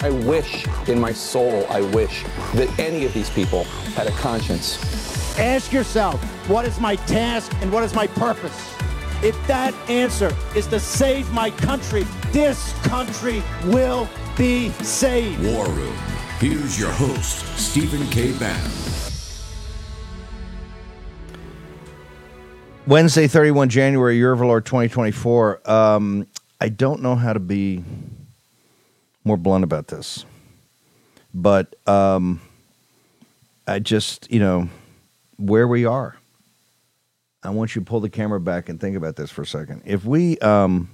I wish in my soul, I wish that any of these people had a conscience. Ask yourself, what is my task and what is my purpose? If that answer is to save my country, this country will be saved. War Room. Here's your host, Stephen K. Bannon. Wednesday, 31 January, year of our Lord 2024. Um, I don't know how to be more blunt about this, but um, I just, you know, where we are. I want you to pull the camera back and think about this for a second. If we, um,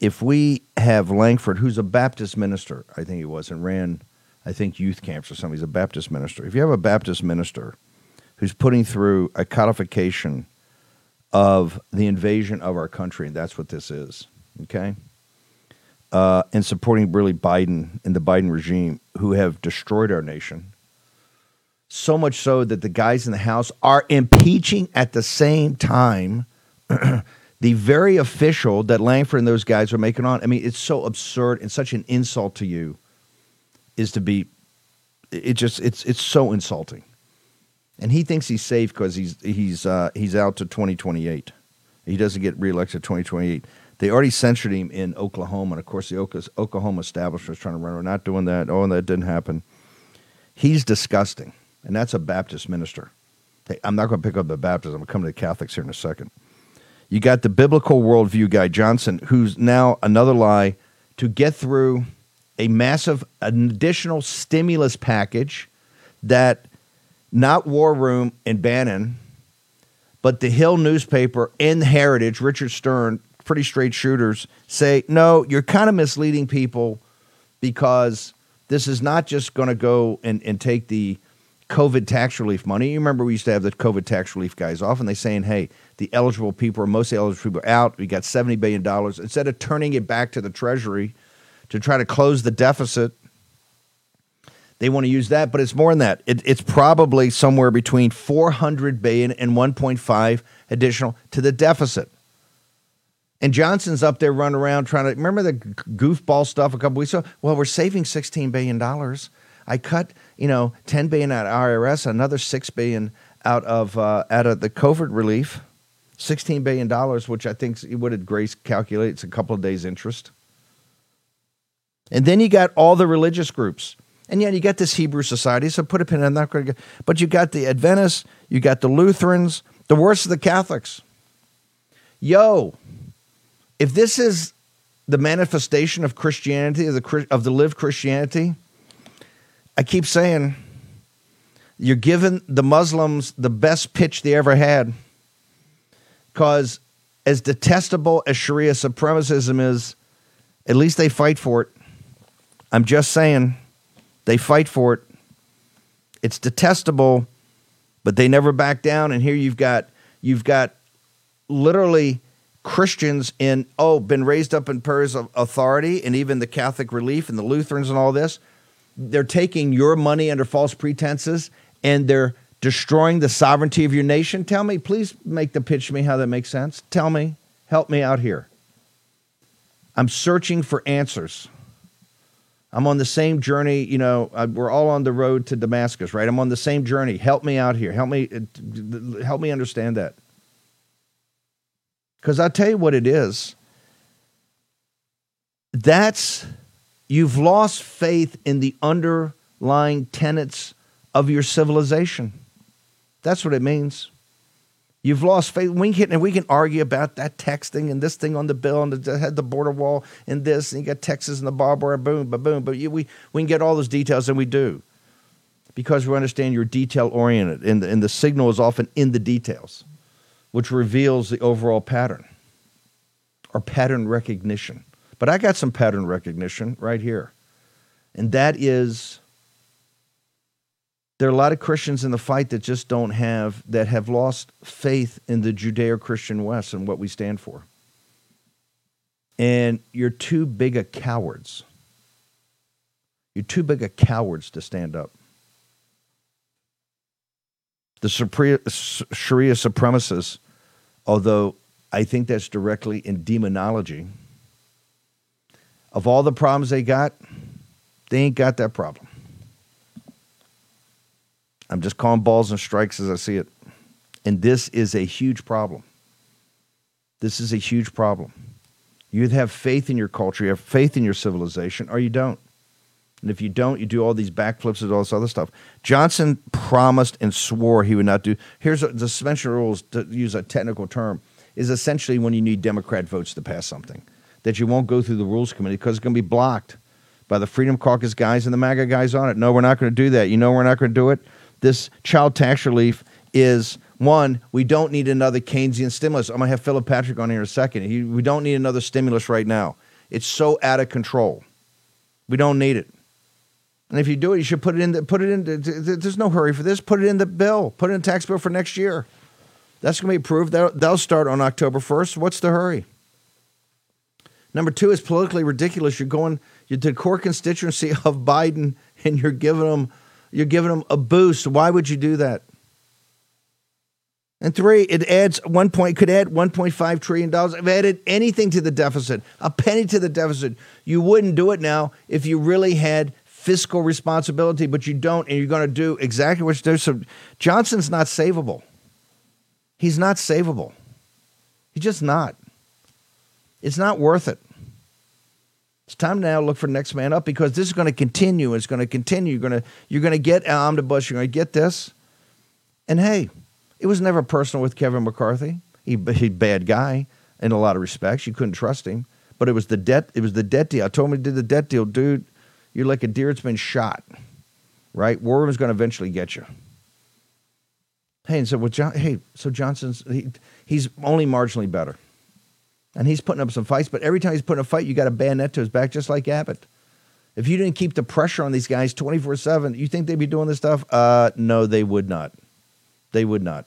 if we have Lankford, who's a Baptist minister, I think he was, and ran, I think, youth camps or something. He's a Baptist minister. If you have a Baptist minister who's putting through a codification of the invasion of our country, and that's what this is, okay? Uh, and supporting really Biden and the Biden regime, who have destroyed our nation. So much so that the guys in the House are impeaching at the same time the very official that Lankford and those guys are making on. I mean, it's so absurd and such an insult to you is to be. It just it's it's so insulting and he thinks he's safe because he's he's uh, he's out to 2028. He doesn't get reelected 2028. They already censured him in Oklahoma, and of course the Oklahoma establishment is trying to run. We're not doing that. Oh, and that didn't happen. He's disgusting, and that's a Baptist minister. Hey, I'm not going to pick up the Baptists. I'm going to come to the Catholics here in a second. You got the biblical worldview guy Johnson, who's now another lie to get through a massive additional stimulus package that not War Room and Bannon, but the Hill newspaper and Heritage, Richard Stern, pretty straight shooters, say, no, you're kind of misleading people because this is not just going to go and, and take the COVID tax relief money. You remember we used to have the COVID tax relief guys off, and they saying, hey, the eligible people, or most eligible people, are out. We got $70 billion. Instead of turning it back to the Treasury to try to close the deficit, they want to use that, but it's more than that. It, it's probably somewhere between 400 billion and 1.5 additional to the deficit. And Johnson's up there running around trying to remember the goofball stuff a couple weeks ago. Well, we're saving 16 billion dollars. I cut, you know, 10 billion out of IRS, another 6 billion out of uh, out of the COVID relief, 16 billion dollars, which I think what did Grace calculate? It's a couple of days interest. And then you got all the religious groups and yet you got this Hebrew society, so put a pin in that. But you got the Adventists, you got the Lutherans, the worst of the Catholics. Yo, if this is the manifestation of Christianity, of the, of the lived Christianity, I keep saying you're giving the Muslims the best pitch they ever had. Because as detestable as Sharia supremacism is, at least they fight for it. I'm just saying. They fight for it. It's detestable, but they never back down. And here you've got you've got literally Christians in oh been raised up in prayers of authority, and even the Catholic Relief and the Lutherans and all this. They're taking your money under false pretenses, and they're destroying the sovereignty of your nation. Tell me, please make the pitch to me how that makes sense. Tell me, help me out here. I'm searching for answers. I'm on the same journey. You know, we're all on the road to Damascus, right? I'm on the same journey. Help me out here. Help me, uh, help me understand that. Because I'll tell you what it is. That's, you've lost faith in the underlying tenets of your civilization. That's what it means. You've lost faith. We can and we can argue about that texting and this thing on the bill and the, had the border wall and this and you got Texas and the barbed wire boom, ba boom. But you, we we can get all those details and we do because we understand you're detail oriented and the, and the signal is often in the details, which reveals the overall pattern or pattern recognition. But I got some pattern recognition right here, and that is There are a lot of Christians in the fight that just don't have, that have lost faith in the Judeo Christian West and what we stand for. And you're too big a cowards. You're too big a cowards to stand up. The Sharia supremacists, although I think that's directly in demonology, of all the problems they got, they ain't got that problem. I'm just calling balls and strikes as I see it. And this is a huge problem. This is a huge problem. You have faith in your culture, you have faith in your civilization, or you don't. And if you don't, you do all these backflips and all this other stuff. Johnson promised and swore he would not do. Here's a, the suspension rules, to use a technical term, is essentially when you need Democrat votes to pass something that you won't go through the rules committee because it's going to be blocked by the Freedom Caucus guys and the MAGA guys on it. No, we're not going to do that. You know, we're not going to do it. This child tax relief is one, we don't need another Keynesian stimulus. I'm going to have Philip Patrick on here in a second. He, we don't need another stimulus right now. It's so out of control. We don't need it. And if you do it, you should put it in. The, put it in. The, there's no hurry for this. Put it in the bill. Put it in the tax bill for next year. That's going to be approved. That'll, that'll start on October 1st. What's the hurry? Number two is politically ridiculous. You're going to the core constituency of Biden and you're giving them you're giving them a boost. Why would you do that? And three, it adds one point could add 1.5 trillion dollars. If added anything to the deficit, a penny to the deficit, you wouldn't do it now if you really had fiscal responsibility, but you don't, and you're going to do exactly what you do. So Johnson's not savable. He's not savable. He's just not. It's not worth it. It's time now to look for the next man up because this is going to continue. It's going to continue. You're going to you're going to get an omnibus. You're going to get this. And hey, it was never personal with Kevin McCarthy. He he bad guy in a lot of respects. You couldn't trust him. But it was the debt. It was the debt deal. I told him he did the debt deal, dude. You're like a deer that's been shot, right? War is going to eventually get you. Hey, and so with John, hey, so Johnson's he, he's only marginally better, and he's putting up some fights. But every time he's putting a fight, you got a bayonet to his back, just like Abbott. If you didn't keep the pressure on these guys twenty four seven, you think they'd be doing this stuff? Uh, no, they would not. They would not.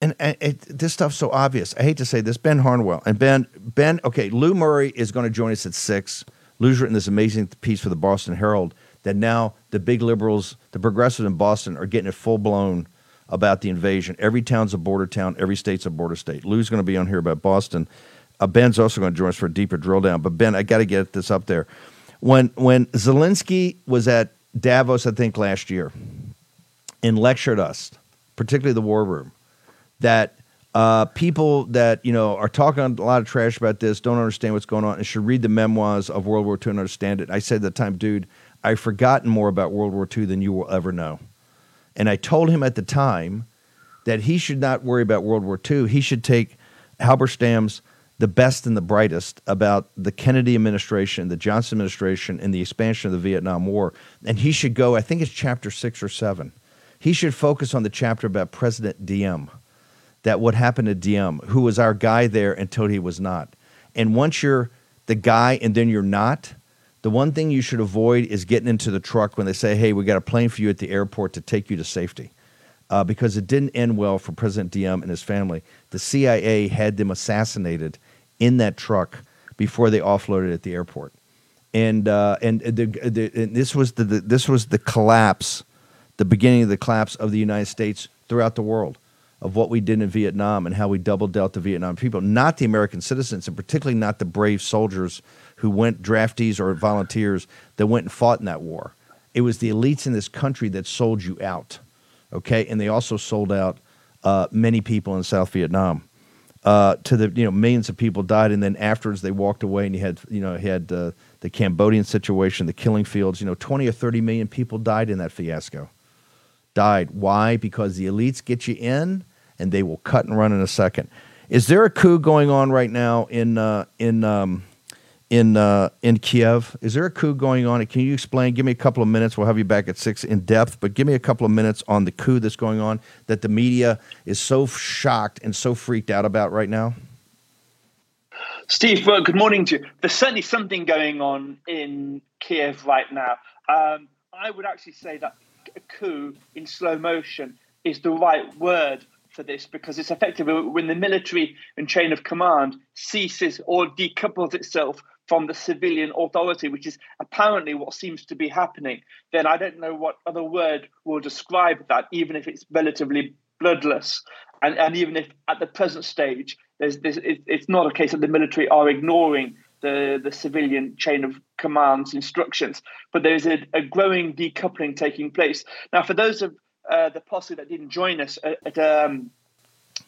And, and it, this stuff's so obvious. I hate to say this, Ben Harnwell and Ben Ben. Okay, Lou Murray is going to join us at six. Lou's written this amazing piece for the Boston Herald that now the big liberals, the progressives in Boston, are getting it full blown about the invasion. Every town's a border town. Every state's a border state. Lou's going to be on here about Boston. Uh, Ben's also going to join us for a deeper drill down. But Ben, I got to get this up there. When when Zelensky was at Davos, I think last year, and lectured us, particularly the war room that uh, people that you know are talking a lot of trash about this don't understand what's going on and should read the memoirs of World War II and understand it. I said at the time, dude, I've forgotten more about World War II than you will ever know. And I told him at the time that he should not worry about World War II. He should take Halberstam's the best and the brightest about the Kennedy administration, the Johnson administration, and the expansion of the Vietnam War. And he should go, I think it's chapter six or seven. He should focus on the chapter about President Diem that what happened to Diem, who was our guy there until he was not. And once you're the guy and then you're not, the one thing you should avoid is getting into the truck when they say, hey, we got a plane for you at the airport to take you to safety. Uh, because it didn't end well for President Diem and his family. The CIA had them assassinated in that truck before they offloaded at the airport. And, uh, and, the, the, and this, was the, the, this was the collapse, the beginning of the collapse of the United States throughout the world of what we did in Vietnam and how we double dealt the Vietnam people, not the American citizens, and particularly not the brave soldiers who went draftees or volunteers that went and fought in that war. It was the elites in this country that sold you out, okay? And they also sold out uh, many people in South Vietnam. Uh, to the you know millions of people died, and then afterwards they walked away, and you had you know had uh, the Cambodian situation, the killing fields. You know, twenty or thirty million people died in that fiasco. Died. Why? Because the elites get you in, and they will cut and run in a second. Is there a coup going on right now in uh, in um, in uh, in Kiev? Is there a coup going on? Can you explain? Give me a couple of minutes. We'll have you back at six in depth, but give me a couple of minutes on the coup that's going on that the media is so shocked and so freaked out about right now. Steve, well, good morning to you. There's certainly something going on in Kiev right now. Um, I would actually say that a coup in slow motion is the right word this because it's effectively when the military and chain of command ceases or decouples itself from the civilian authority, which is apparently what seems to be happening, then I don't know what other word will describe that, even if it's relatively bloodless. And, and even if at the present stage, there's, there's, it, it's not a case that the military are ignoring the, the civilian chain of commands instructions, but there's a, a growing decoupling taking place. Now, for those of uh, the posse that didn't join us at, at um,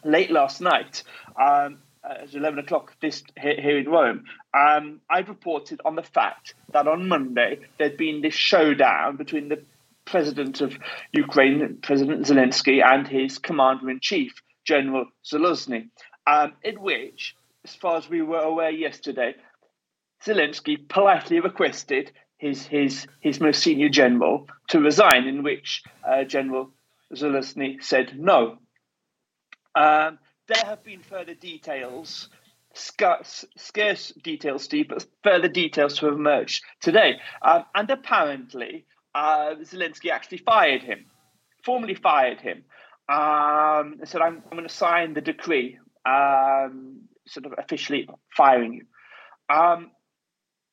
late last night, um, at 11 o'clock this here in Rome, um, I've reported on the fact that on Monday there'd been this showdown between the president of Ukraine, President Zelensky, and his commander in chief, General Zaluzhnyi, um, in which, as far as we were aware yesterday, Zelensky politely requested his his his most senior general to resign, in which uh, General Zaluzhnyi said no. Um, there have been further details, scarce, details, Steve, but further details to have emerged today. Um, and apparently, uh, Zelensky actually fired him, formally fired him, um, and said, I'm, I'm going to sign the decree, um, sort of officially firing you. Um,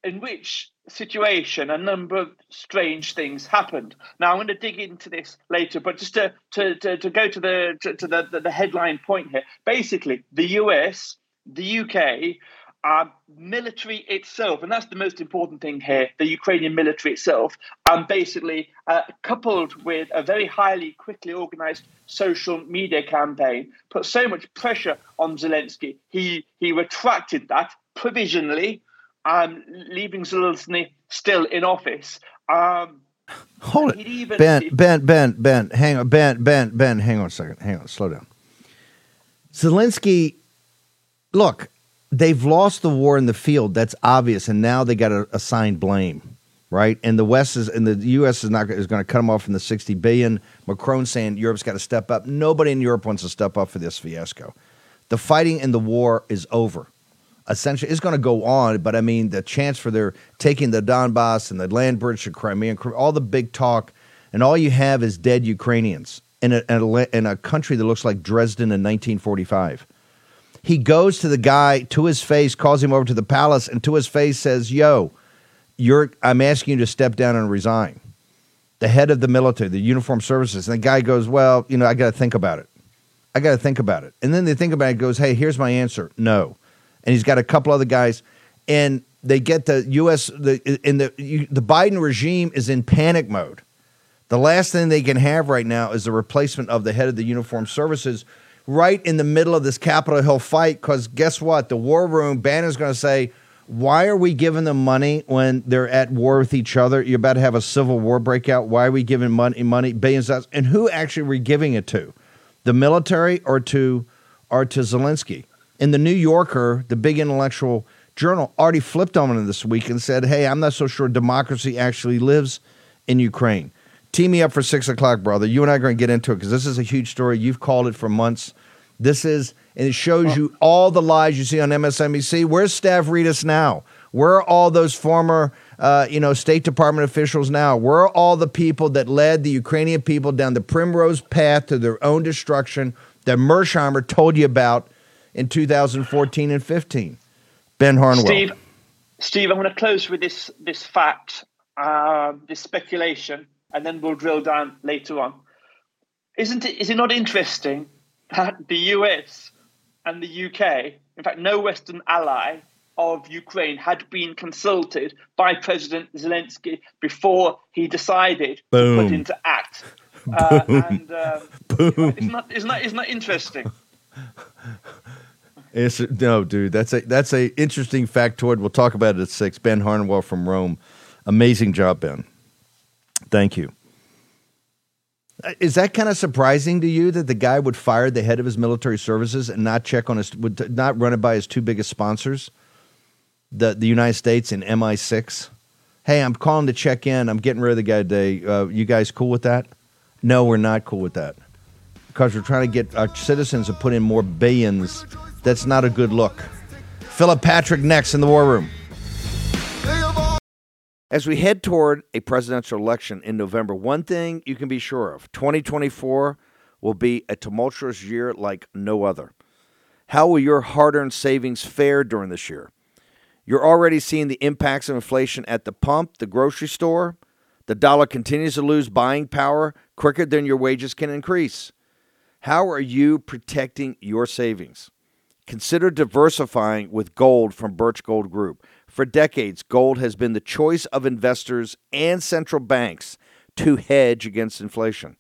in which situation a number of strange things happened. Now I'm going to dig into this later, but just to to, to, to go to the to, to the, the, the headline point here. Basically, the US, the UK, our military itself, and that's the most important thing here, the Ukrainian military itself, um, basically uh, coupled with a very highly, quickly organized social media campaign, put so much pressure on Zelensky. He he retracted that provisionally um, leaving Zaluzhnyi still in office. Um, Hold it, even, Ben, Ben, Ben, Ben, hang on, Ben, Ben, Ben, hang on a second, hang on, slow down. Zelensky, look, they've lost the war in the field. That's obvious, and now they got to assign blame, right? And the West is, and the U.S. is not is going to cut them off from the sixty billion. Macron saying Europe's got to step up. Nobody in Europe wants to step up for this fiasco. The fighting and the war is over essentially is going to go on. But I mean, the chance for their taking the Donbass and the land bridge to Crimea, all the big talk, and all you have is dead Ukrainians in a, in a, in a country that looks like Dresden in 1945. He goes to the guy to his face, calls him over to the palace, and to his face says, "Yo, you're. I'm asking you to step down and resign." The head of the military, the uniformed services, and the guy goes, "Well, you know, I got to think about it. I got to think about it." And then they think about it. Goes, "Hey, here's my answer. No." And he's got a couple other guys, and they get the U.S. the in the the Biden regime is in panic mode. The last thing they can have right now is the replacement of the head of the uniformed services right in the middle of this Capitol Hill fight. Because guess what? The war room, Bannon's going to say, why are we giving them money when they're at war with each other? You're about to have a civil war breakout. Why are we giving money, money billions of dollars? And who actually are we giving it to? The military or to or to Zelensky? In the New Yorker, the big intellectual journal, already flipped on it this week and said, "Hey, I'm not so sure democracy actually lives in Ukraine." Team me up for six o'clock, brother. You and I are going to get into it because this is a huge story. You've called it for months. This is, and it shows you all the lies you see on MSNBC. Where's Stavridis now? Where are all those former, uh, you know, State Department officials now? Where are all the people that led the Ukrainian people down the primrose path to their own destruction that Mearsheimer told you about in 2014 and 15. Ben Harnwell. Steve, Steve, I'm going to close with this this fact, uh, this speculation, and then we'll drill down later on. Isn't it? Is it not interesting that the US and the UK, in fact, no Western ally of Ukraine, had been consulted by President Zelensky before he decided Boom. to put into act. Uh, and um, Boom. Isn't that, isn't that, isn't that interesting? It's, no, dude, that's a that's a interesting factoid. We'll talk about it at six. Ben Harnwell from Rome, amazing job, Ben. Thank you. Uh, is that kind of surprising to you that the guy would fire the head of his military services and not check on his would not run it by his two biggest sponsors, the the United States and MI6? Hey, I'm calling to check in. I'm getting rid of the guy today. Uh, you guys cool with that? No, we're not cool with that because we're trying to get our citizens to put in more billions that's not a good look. Philip Patrick next in the War Room. As we head toward a presidential election in November, one thing you can be sure of 2024 will be a tumultuous year like no other. How will your hard earned savings fare during this year? You're already seeing the impacts of inflation at the pump, the grocery store. The dollar continues to lose buying power quicker than your wages can increase. How are you protecting your savings? Consider diversifying with gold from Birch Gold Group. For decades, gold has been the choice of investors and central banks to hedge against inflation.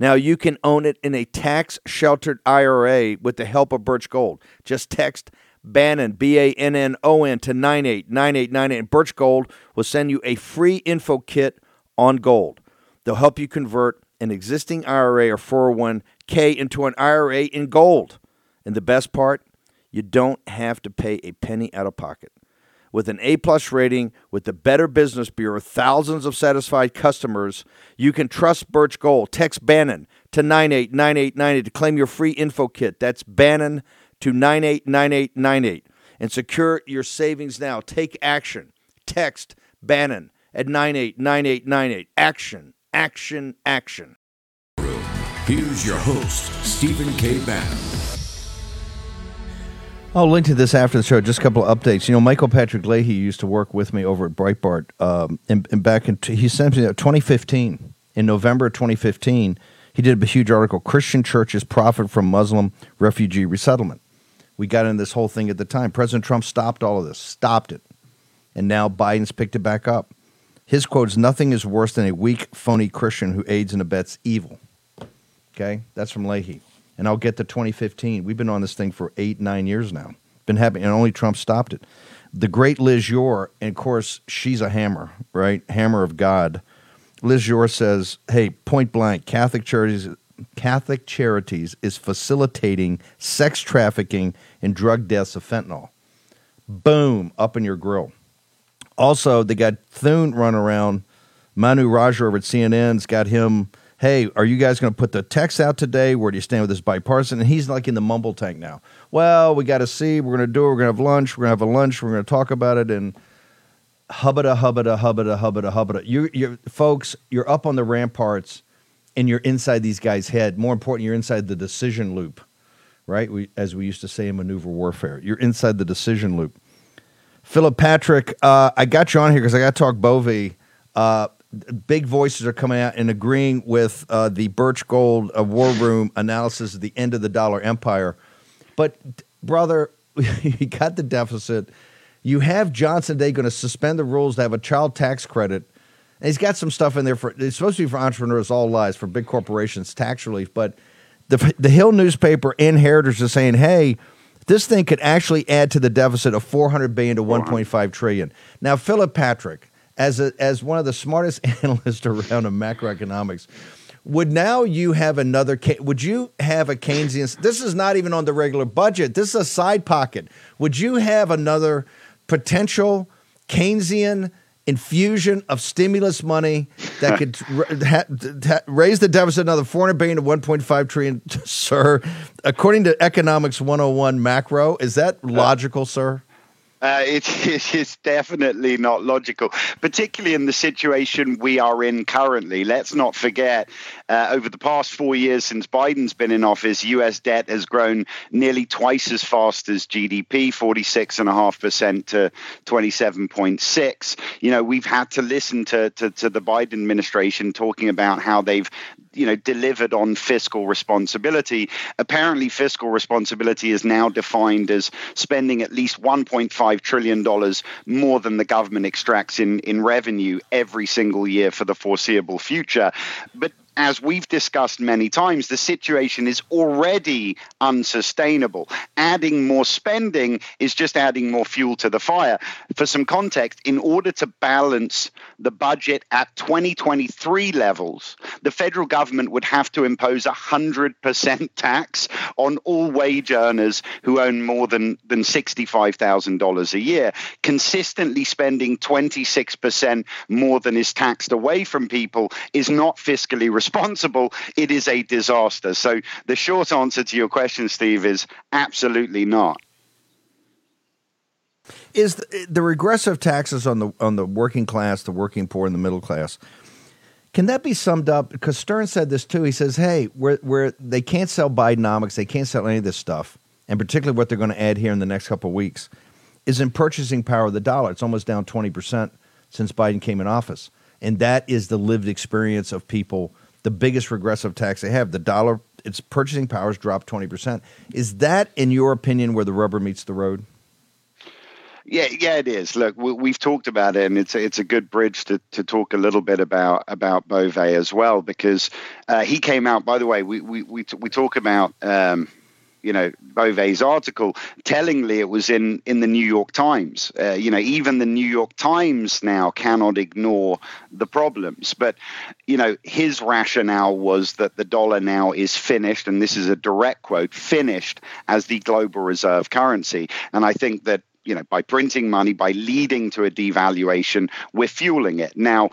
Now you can own it in a tax sheltered IRA with the help of Birch Gold. Just text Bannon, B A N N O N, to 989898, and Birch Gold will send you a free info kit on gold. They'll help you convert an existing IRA or 401k into an IRA in gold. And the best part, you don't have to pay a penny out of pocket with an A plus rating with the Better Business Bureau, thousands of satisfied customers. You can trust Birch Gold. Text Bannon to 989898 to claim your free info kit. That's Bannon to 989898 and secure your savings now. Take action. Text Bannon at 989898. Action, action, action. Here's your host, Stephen K. Bannon. I'll link to this after the show. Just a couple of updates. You know, Michael Patrick Leahy used to work with me over at Breitbart, um, and, and, back in he sent me 2015 in November 2015. He did a huge article: Christian churches profit from Muslim refugee resettlement. We got in this whole thing at the time. President Trump stopped all of this, stopped it, and now Biden's picked it back up. His quote is: "Nothing is worse than a weak, phony Christian who aids and abets evil." Okay, that's from Leahy and I'll get to 2015. We've been on this thing for eight, nine years now. Been happening, and only Trump stopped it. The great Liz Yore, and of course, she's a hammer, right? Hammer of God. Liz Yore says, "Hey, point blank, Catholic charities, Catholic Charities is facilitating sex trafficking and drug deaths of fentanyl." Boom, up in your grill. Also, they got Thune run around. Manu Raju over at CNN's got him hey, are you guys going to put the text out today? Where do you stand with this bipartisan? And he's like in the mumble tank now. Well, we got to see. We're going to do it. We're going to have lunch. We're going to have a lunch. We're going to talk about it. And hubbada, hubbada, hubbada, hubbada, hubbada. You, you, folks, you're up on the ramparts and you're inside these guys' head. More important, you're inside the decision loop, right? We, as we used to say in maneuver warfare, you're inside the decision loop. Philip Patrick, uh, I got you on here because I got to talk Bove. Uh, big voices are coming out and agreeing with uh, the Birch Gold uh, War Room analysis of the end of the dollar empire. But, brother, you got the deficit. You have Johnson Day going to suspend the rules to have a child tax credit. And he's got some stuff in there for it's supposed to be for entrepreneurs, all lies for big corporations, tax relief. But the the Hill newspaper inheritors are saying, hey, this thing could actually add to the deficit of 400 billion to 1.5 trillion. Now, Philip Patrick, as a, as one of the smartest analysts around in macroeconomics, would now you have another? Would you have a Keynesian? This is not even on the regular budget. This is a side pocket. Would you have another potential Keynesian? infusion of stimulus money that could raise the deficit another 400 billion to 1.5 trillion sir according to economics 101 macro is that uh, logical sir uh, it, it is definitely not logical, particularly in the situation we are in currently. Let's not forget, uh, over the past four years since Biden's been in office, U.S. debt has grown nearly twice as fast as GDP, 46.5% to 27.6. You know, we've had to listen to, to, to the Biden administration talking about how they've you know delivered on fiscal responsibility. Apparently fiscal responsibility is now defined as spending at least 1.5 trillion dollars more than the government extracts in in revenue every single year for the foreseeable future. But as we've discussed many times, the situation is already unsustainable. Adding more spending is just adding more fuel to the fire. For some context, in order to balance the budget at 2023 levels, the federal government would have to impose a 100% tax on all wage earners who earn more than, than $65,000 a year. Consistently spending 26% more than is taxed away from people is not fiscally responsible responsible, it is a disaster. So the short answer to your question, Steve, is absolutely not. is the, the regressive taxes on the on the working class, the working poor, and the middle class. Can that be summed up? Because Stern said this too. He says, "Hey, where where they can't sell Bidenomics, they can't sell any of this stuff, and particularly what they're going to add here in the next couple of weeks, is in purchasing power of the dollar. It's almost down twenty percent since Biden came in office, and that is the lived experience of people. The biggest regressive tax they have, the dollar, its purchasing powers dropped twenty percent. Is that, in your opinion, where the rubber meets the road?" Yeah, yeah, it is. Look, we, have talked about it, and it's a, it's a good bridge to, to talk a little bit about about Bove as well, because uh, he came out. By the way, we we we, we talk about. Um, you know Bove's article. Tellingly, it was in in the New York Times. Uh, you know, even the New York Times now cannot ignore the problems. But you know, his rationale was that the dollar now is finished, and this is a direct quote: "finished as the global reserve currency." And I think that you know, by printing money, by leading to a devaluation, we're fueling it. Now,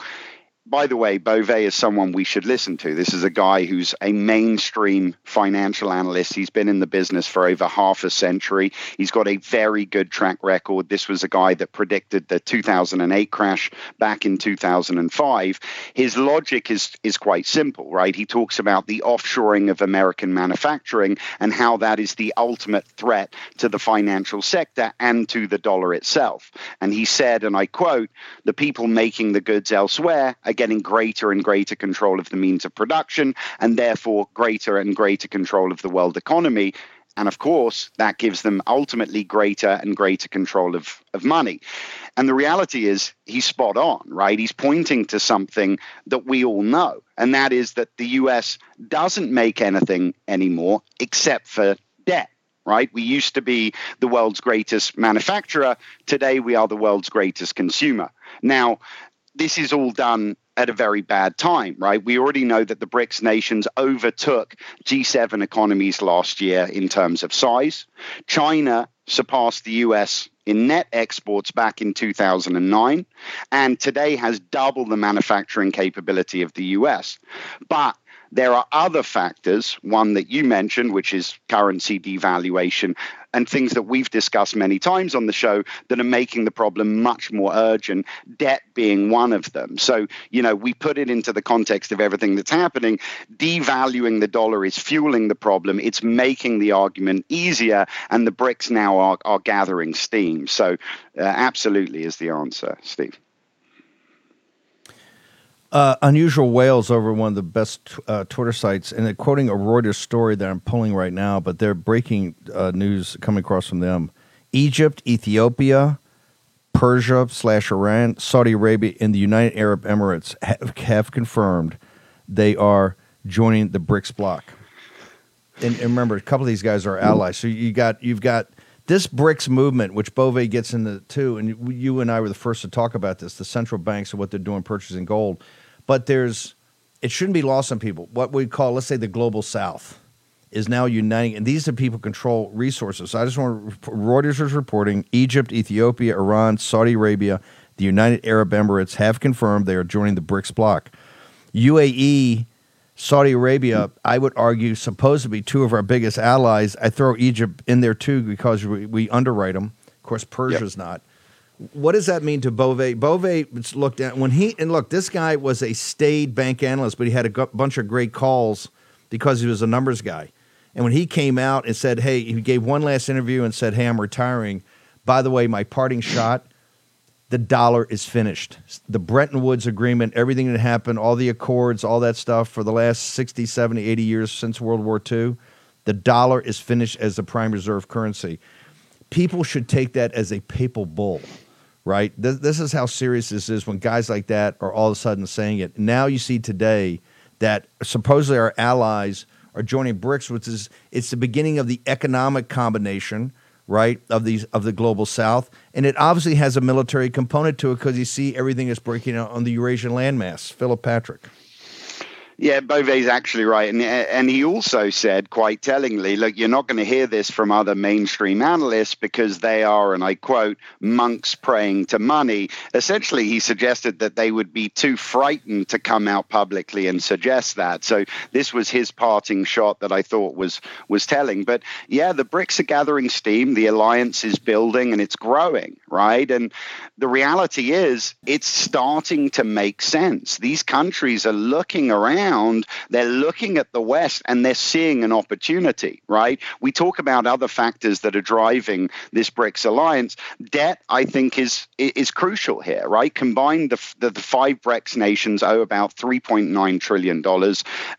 by the way, Bove is someone we should listen to. This is a guy who's a mainstream financial analyst. He's been in the business for over half a century. He's got a very good track record. This was a guy that predicted the 2008 crash back in 2005. His logic is, is quite simple, right? He talks about the offshoring of American manufacturing and how that is the ultimate threat to the financial sector and to the dollar itself. And he said, and I quote, the people making the goods elsewhere getting greater and greater control of the means of production and therefore greater and greater control of the world economy. And of course, that gives them ultimately greater and greater control of, of money. And the reality is, he's spot on, right? He's pointing to something that we all know, and that is that the US doesn't make anything anymore except for debt right? We used to be the world's greatest manufacturer. Today, we are the world's greatest consumer. Now, this is all done at a very bad time, right? We already know that the BRICS nations overtook G7 economies last year in terms of size. China surpassed the US in net exports back in 2009 and today has double the manufacturing capability of the US. But there are other factors, one that you mentioned, which is currency devaluation, and things that we've discussed many times on the show that are making the problem much more urgent, debt being one of them. So, you know, we put it into the context of everything that's happening. Devaluing the dollar is fueling the problem, it's making the argument easier, and the BRICS now are, are gathering steam. So, uh, absolutely is the answer, Steve. Uh, Unusual Whales over one of the best uh, Twitter sites, and they're quoting a Reuters story that I'm pulling right now, but they're breaking uh, news coming across from them. Egypt, Ethiopia, Persia slash Iran, Saudi Arabia, and the United Arab Emirates have, have confirmed they are joining the BRICS bloc. And, and, remember, a couple of these guys are allies. So you got you've got this BRICS movement, which Bove gets into too, and you and I were the first to talk about this. The central banks and what they're doing purchasing gold but there's, it shouldn't be lost on people. What we call, let's say, the global south is now uniting, and these are people control resources. So I just want to, Reuters is reporting Egypt, Ethiopia, Iran, Saudi Arabia, the United Arab Emirates have confirmed they are joining the BRICS bloc. UAE, Saudi Arabia, I would argue, supposed to be two of our biggest allies. I throw Egypt in there too because we, we underwrite them. Of course, Persia's yep. not. What does that mean to Bove? Bove looked at when he and look, this guy was a staid bank analyst, but he had a g- bunch of great calls because he was a numbers guy. And when he came out and said, "Hey," he gave one last interview and said, "Hey, I'm retiring." By the way, my parting shot: the dollar is finished. The Bretton Woods agreement, everything that happened, all the accords, all that stuff for the last 60, 70, 80 years since World War II, the dollar is finished as the prime reserve currency. People should take that as a papal bull right? This, this is how serious this is when guys like that are all of a sudden saying it. Now you see today that supposedly our allies are joining BRICS, which is it's the beginning of the economic combination, right, of these of the global South, and it obviously has a military component to it because you see everything is breaking out on the Eurasian landmass. Philip Patrick. Yeah, Bove's actually right, and and he also said quite tellingly, look, you're not going to hear this from other mainstream analysts because they are, and I quote, monks praying to money. Essentially, he suggested that they would be too frightened to come out publicly and suggest that. So this was his parting shot that I thought was was telling. But yeah, the BRICS are gathering steam, the alliance is building, and it's growing, right? And the reality is, it's starting to make sense. These countries are looking around they're looking at the West and they're seeing an opportunity, right? We talk about other factors that are driving this BRICS alliance. Debt, I think, is is crucial here, right? Combined, the, the, the five BRICS nations owe about $3.9 trillion.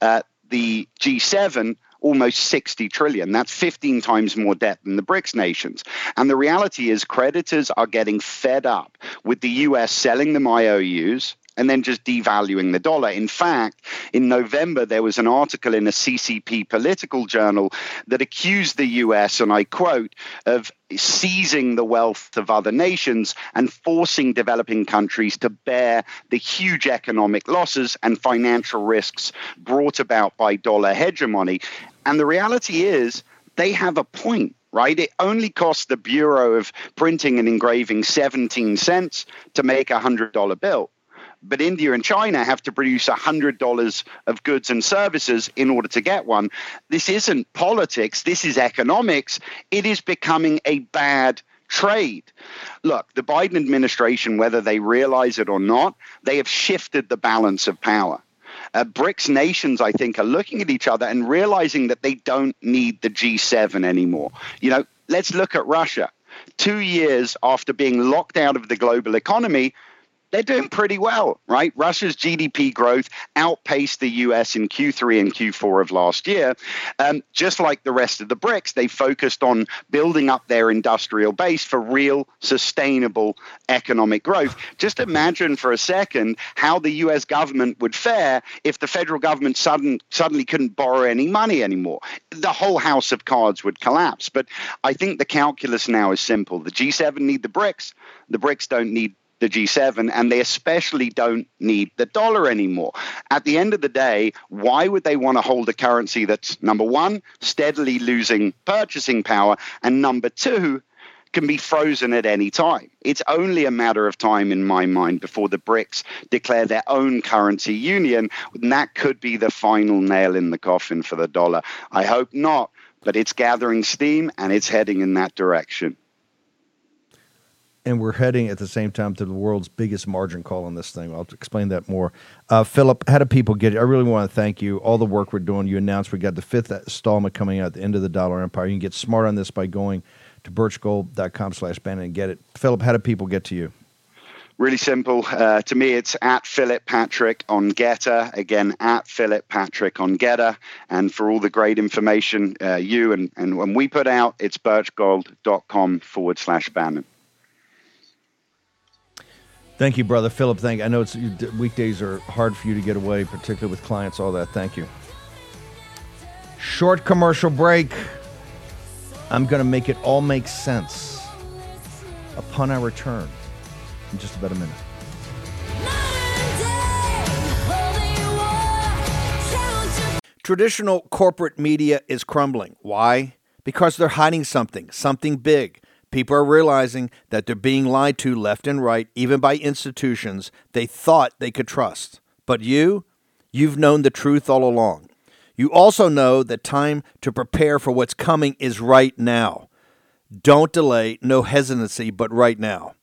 Uh, the G7 almost 60 trillion. That's 15 times more debt than the BRICS nations. And the reality is, creditors are getting fed up with the US selling them IOUs and then just devaluing the dollar. In fact, in November, there was an article in a CCP political journal that accused the US, and I quote, of seizing the wealth of other nations and forcing developing countries to bear the huge economic losses and financial risks brought about by dollar hegemony. And the reality is, they have a point right? It only costs the Bureau of Printing and Engraving 17 cents to make a $100 bill but India and China have to produce $100 of goods and services in order to get one. This isn't politics, this is economics. It is becoming a bad trade. Look, the Biden administration, whether they realize it or not, they have shifted the balance of power. Uh, BRICS nations, I think, are looking at each other and realizing that they don't need the G7 anymore. You know, let's look at Russia. Two years after being locked out of the global economy, they're doing pretty well, right? Russia's GDP growth outpaced the US in Q3 and Q4 of last year. Um, just like the rest of the BRICS, they focused on building up their industrial base for real, sustainable economic growth. Just imagine for a second how the US government would fare if the federal government sudden, suddenly couldn't borrow any money anymore. The whole house of cards would collapse. But I think the calculus now is simple the G7 need the BRICS, the BRICS don't need the G7, and they especially don't need the dollar anymore. At the end of the day, why would they want to hold a currency that's number one, steadily losing purchasing power, and number two, can be frozen at any time. It's only a matter of time, in my mind, before the BRICS declare their own currency union. And that could be the final nail in the coffin for the dollar. I hope not, but it's gathering steam and it's heading in that direction and we're heading at the same time to the world's biggest margin call on this thing. I'll explain that more. Uh, Philip, how do people get it? I really want to thank you. All the work we're doing. You announced we got the fifth installment coming out at the end of the Dollar Empire. You can get smart on this by going to birchgold.com slash Bannon and get it. Philip, how do people get to you? Really simple. Uh, to me, it's at Philip Patrick on Gettr. Again, at Philip Patrick on Gettr. And for all the great information uh, you and, and when we put out, it's birchgold.com forward slash Bannon. Thank you, brother Philip. Thank. I know it's weekdays are hard for you to get away, particularly with clients, all that. Thank you. Short commercial break. I'm going to make it all make sense upon our return in just about a minute. Traditional corporate media is crumbling. Why? Because they're hiding something, something big. People are realizing that they're being lied to left and right, even by institutions they thought they could trust. But you, you've known the truth all along. You also know that time to prepare for what's coming is right now. Don't delay, no hesitancy, but right now.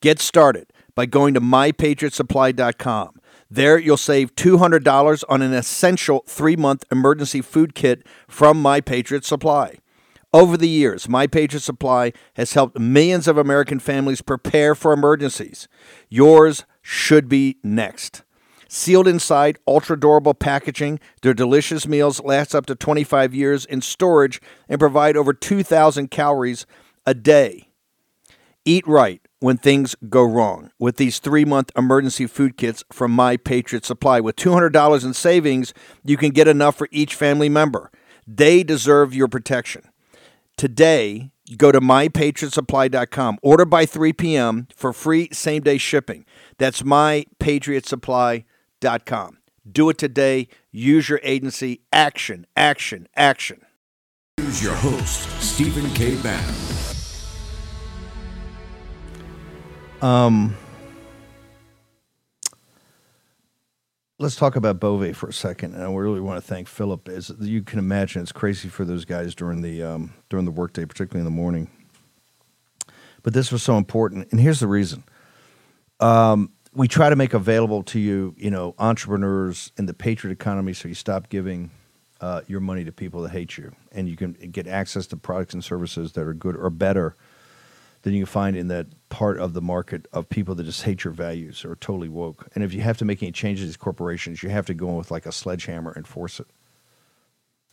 Get started by going to mypatriotsupply.com. There, you'll save $200 on an essential three month emergency food kit from My Patriot Supply. Over the years, My Patriot Supply has helped millions of American families prepare for emergencies. Yours should be next. Sealed inside ultra durable packaging, their delicious meals last up to 25 years in storage and provide over 2,000 calories a day. Eat right when things go wrong with these three month emergency food kits from My Patriot Supply. With $200 in savings, you can get enough for each family member. They deserve your protection today, go to mypatriotsupply.com. Order by 3 p.m. for free same day shipping. That's mypatriotsupply.com. Do it today. Use your agency. Action, action, action. Here's your host, Stephen K. Bannon. Um, let's talk about Bove for a second, and I really want to thank Philip. As you can imagine, it's crazy for those guys during the um, during the workday, particularly in the morning. But this was so important, and here's the reason. Um, we try to make available to you, you know, entrepreneurs in the patriot economy, so you stop giving uh, your money to people that hate you, and you can get access to products and services that are good or better than you find in that part of the market of people that just hate your values or totally woke. And if you have to make any changes to these corporations, you have to go in with like a sledgehammer and force it.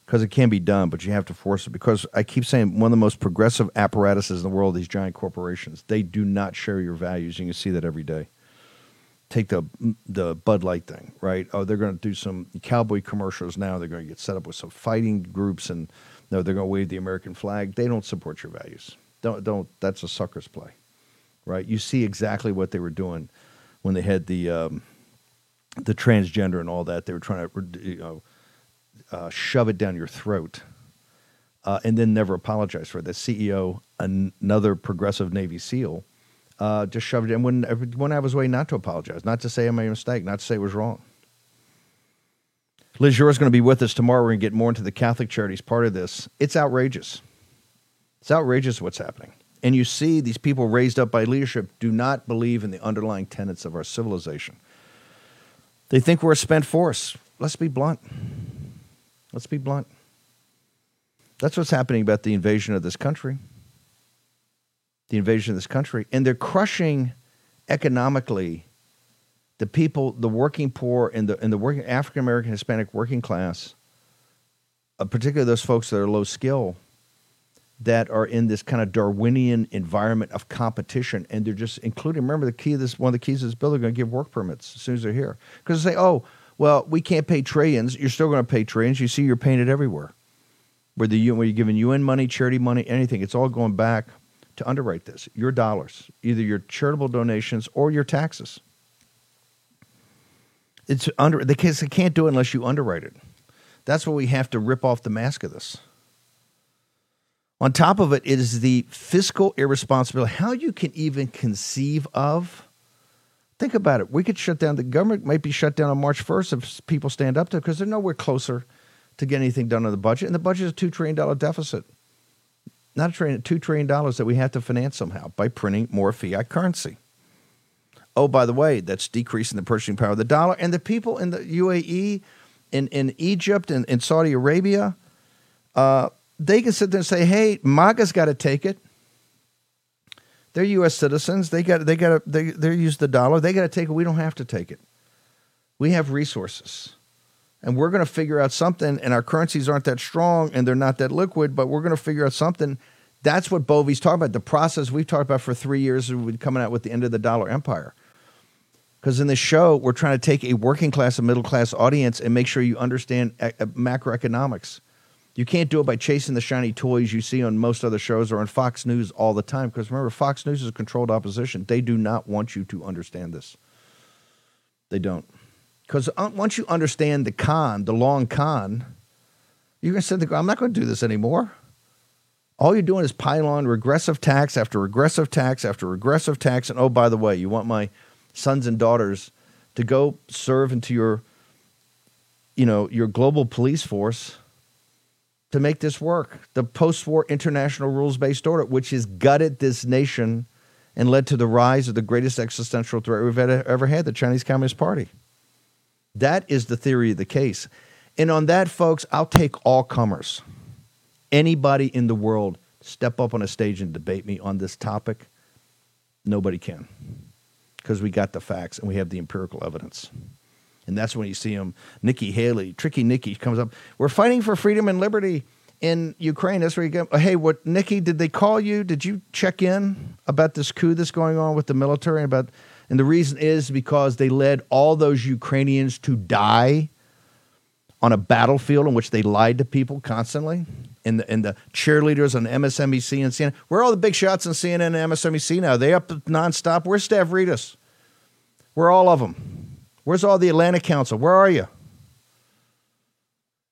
Because it can be done, but you have to force it. Because I keep saying one of the most progressive apparatuses in the world, these giant corporations, they do not share your values. You can see that every day. Take the the Bud Light thing, right? Oh, they're going to do some cowboy commercials now. They're going to get set up with some fighting groups, and no, they're going to wave the American flag. They don't support your values. Don't don't. That's a sucker's play, right? You see exactly what they were doing when they had the um, the transgender and all that. They were trying to you know uh, shove it down your throat, uh, and then never apologize for it. The CEO, another progressive Navy SEAL, uh, just shoved it in. Wouldn't wouldn't have his way not to apologize, not to say I made a mistake, not to say it was wrong. Liz Yore is going to be with us tomorrow. We're going to get more into the Catholic Charities part of this. It's outrageous. It's outrageous what's happening. And you see these people raised up by leadership do not believe in the underlying tenets of our civilization. They think we're a spent force. Let's be blunt. Let's be blunt. That's what's happening about the invasion of this country. The invasion of this country. And they're crushing economically the people, the working poor, and the, and the working African American, Hispanic working class, uh, particularly those folks that are low skill that are in this kind of Darwinian environment of competition, and they're just including. Remember, the key of this one of the keys of this bill, they're going to give work permits as soon as they're here because they say, "Oh, well, we can't pay trillions. You're still going to pay trillions. You see, you're paying it everywhere. Where the UN, where you're giving UN money, charity money, anything, it's all going back to underwrite this. Your dollars, either your charitable donations or your taxes. It's under the case they can't do it unless you underwrite it. That's what we have to rip off the mask of this. On top of it, it is the fiscal irresponsibility. How you can even conceive of. Think about it. We could shut down the government. Might be shut down on March first if people stand up to it because they're nowhere closer to get anything done on the budget. And the budget is a two trillion dollar deficit. Not a trillion, two trillion dollars that we have to finance somehow by printing more fiat currency. Oh, by the way, that's decreasing the purchasing power of the dollar. And the people in the UAE, in, in Egypt, and in, in Saudi Arabia, uh, they can sit there and say, "Hey, MAGA's got to take it. They're U.S. citizens. They got they got to they they use the dollar. They got to take it. We don't have to take it. We have resources, and we're going to figure out something. And our currencies aren't that strong, and they're not that liquid, but we're going to figure out something." That's what Bove's talking about. The process we've talked about for three years, we've been coming out with the end of the dollar empire. Because in this show, we're trying to take a working class and middle class audience and make sure you understand eh, eh, macroeconomics you can't do it by chasing the shiny toys you see on most other shows or on Fox News all the time. Because remember, Fox News is a controlled opposition. They do not want you to understand this. They don't. Because uh, once you understand the con, the long con, you're going to say, I'm not going to do this anymore. All you're doing is pile on regressive tax after regressive tax after regressive tax. And oh, by the way, you want my sons and daughters to go serve into your, you know, your global police force to make this work. The post war international rules based order, which has gutted this nation and led to the rise of the greatest existential threat we've ever had the Chinese Communist Party. That is the theory of the case. And on that, folks, I'll take all comers. Anybody in the world step up on a stage and debate me on this topic. Nobody can because we got the facts and we have the empirical evidence. And that's when you see him, Nikki Haley, Tricky Nikki comes up. We're fighting for freedom and liberty in Ukraine. That's where you go. Oh, hey, what, Nikki, did they call you? Did you check in about this coup that's going on with the military? About, and the reason is because they led all those Ukrainians to die on a battlefield in which they lied to people constantly. And the, and the cheerleaders on MSNBC and CNN. Where are all the big shots on CNN and MSNBC now? They up nonstop. Where's Stavridis? Where are all of them? Where's all the Atlantic Council? Where are you?